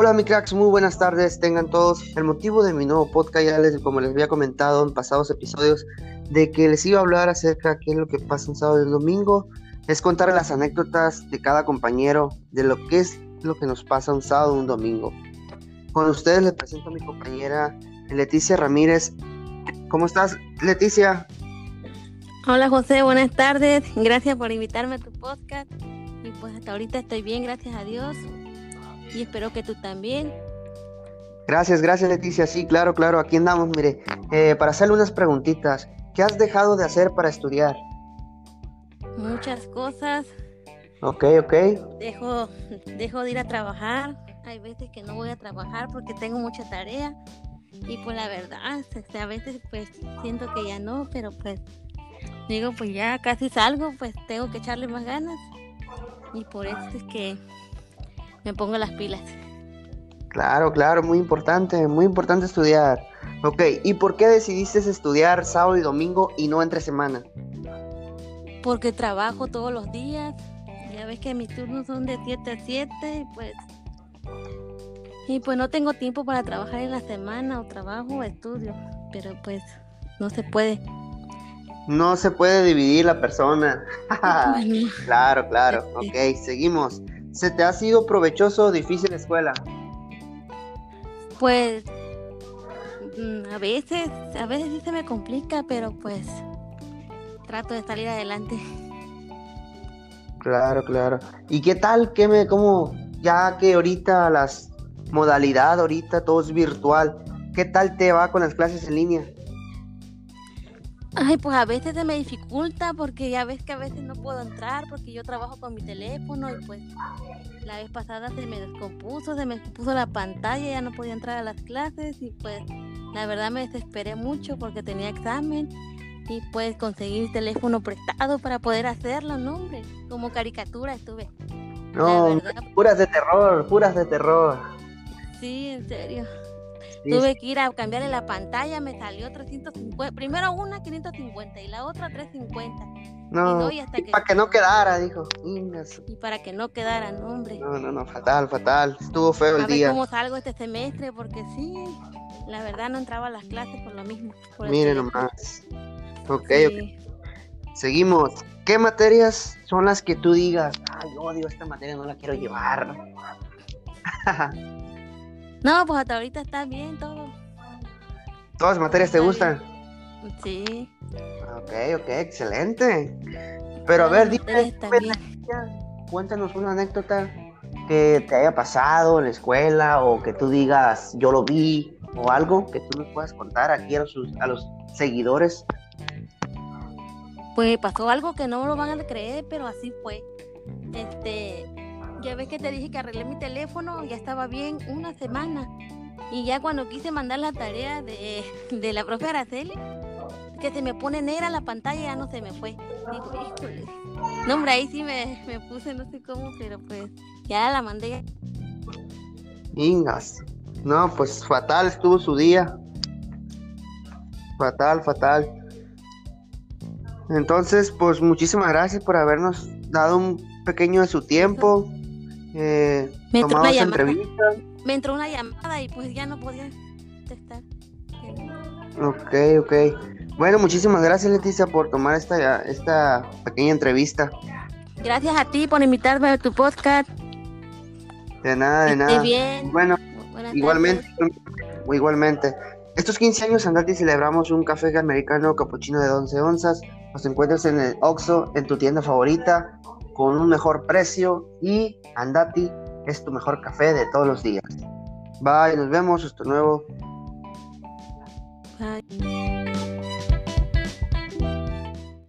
Hola mi cracks, muy buenas tardes, tengan todos. El motivo de mi nuevo podcast, ya les, como les había comentado en pasados episodios, de que les iba a hablar acerca de qué es lo que pasa un sábado y un domingo, es contar las anécdotas de cada compañero, de lo que es lo que nos pasa un sábado y un domingo. Con ustedes les presento a mi compañera Leticia Ramírez. ¿Cómo estás, Leticia? Hola José, buenas tardes. Gracias por invitarme a tu podcast. Y pues hasta ahorita estoy bien, gracias a Dios. Y espero que tú también. Gracias, gracias Leticia. Sí, claro, claro, aquí andamos. Mire, eh, para hacerle unas preguntitas. ¿Qué has dejado de hacer para estudiar? Muchas cosas. Ok, ok. Dejo, dejo de ir a trabajar. Hay veces que no voy a trabajar porque tengo mucha tarea. Y pues la verdad, este, a veces pues siento que ya no, pero pues digo pues ya casi salgo, pues tengo que echarle más ganas. Y por eso es que me pongo las pilas. Claro, claro, muy importante, muy importante estudiar. Ok, ¿y por qué decidiste estudiar sábado y domingo y no entre semana? Porque trabajo todos los días. Ya ves que mis turnos son de 7 a 7 y pues... Y pues no tengo tiempo para trabajar en la semana o trabajo o estudio. Pero pues no se puede. No se puede dividir la persona. claro, claro. Ok, seguimos. ¿Se te ha sido provechoso o difícil la escuela? Pues mm, a veces, a veces sí se me complica, pero pues trato de salir adelante. Claro, claro. ¿Y qué tal? ¿Qué me, cómo, ya que ahorita las modalidad, ahorita todo es virtual, ¿qué tal te va con las clases en línea? Ay, pues a veces se me dificulta porque ya ves que a veces no puedo entrar porque yo trabajo con mi teléfono y pues la vez pasada se me descompuso, se me descompuso la pantalla, ya no podía entrar a las clases y pues la verdad me desesperé mucho porque tenía examen y pues conseguí el teléfono prestado para poder hacerlo, no hombre, como caricatura estuve. No, puras de terror, puras de terror. Sí, en serio. Tuve que ir a cambiarle la pantalla, me salió 350. Primero una 550 y la otra 350. No, y, para que no quedara, dijo. Y para que no quedara, no, hombre. No, no, no, fatal, fatal. Estuvo feo el día. Cómo salgo este semestre, porque sí, la verdad no entraba a las clases por lo mismo. Miren nomás. Ok, ok. Seguimos. ¿Qué materias son las que tú digas, ay, odio esta materia, no la quiero llevar? No, pues hasta ahorita está bien todo. ¿Todas las materias te gustan? Sí. Ok, ok, excelente. Pero a ver, dime, cuéntanos una anécdota que te haya pasado en la escuela o que tú digas, yo lo vi o algo que tú nos puedas contar aquí a los, a los seguidores. Pues pasó algo que no lo van a creer, pero así fue. Este, ya ves que te dije que arreglé mi teléfono, ya estaba bien una semana. Y ya cuando quise mandar la tarea de, de la profe Araceli, que se me pone negra la pantalla, ya no se me fue. Digo, híjole. No, hombre, ahí sí me, me puse, no sé cómo, pero pues ya la mandé. Ingas. No, pues fatal estuvo su día. Fatal, fatal. Entonces, pues muchísimas gracias por habernos dado un pequeño de su tiempo. Eh, me entró una llamada. Me entró una llamada y pues ya no podía contestar. Ok, ok. Bueno, muchísimas gracias Leticia por tomar esta, esta pequeña entrevista. Gracias a ti por invitarme a tu podcast. De nada, de nada. bien. Bueno, igualmente, igualmente. Estos 15 años Andati celebramos un café americano capuchino de 11 onzas. Nos encuentras en el Oxxo, en tu tienda favorita con un mejor precio y Andati es tu mejor café de todos los días. Bye, nos vemos, hasta nuevo. Bye.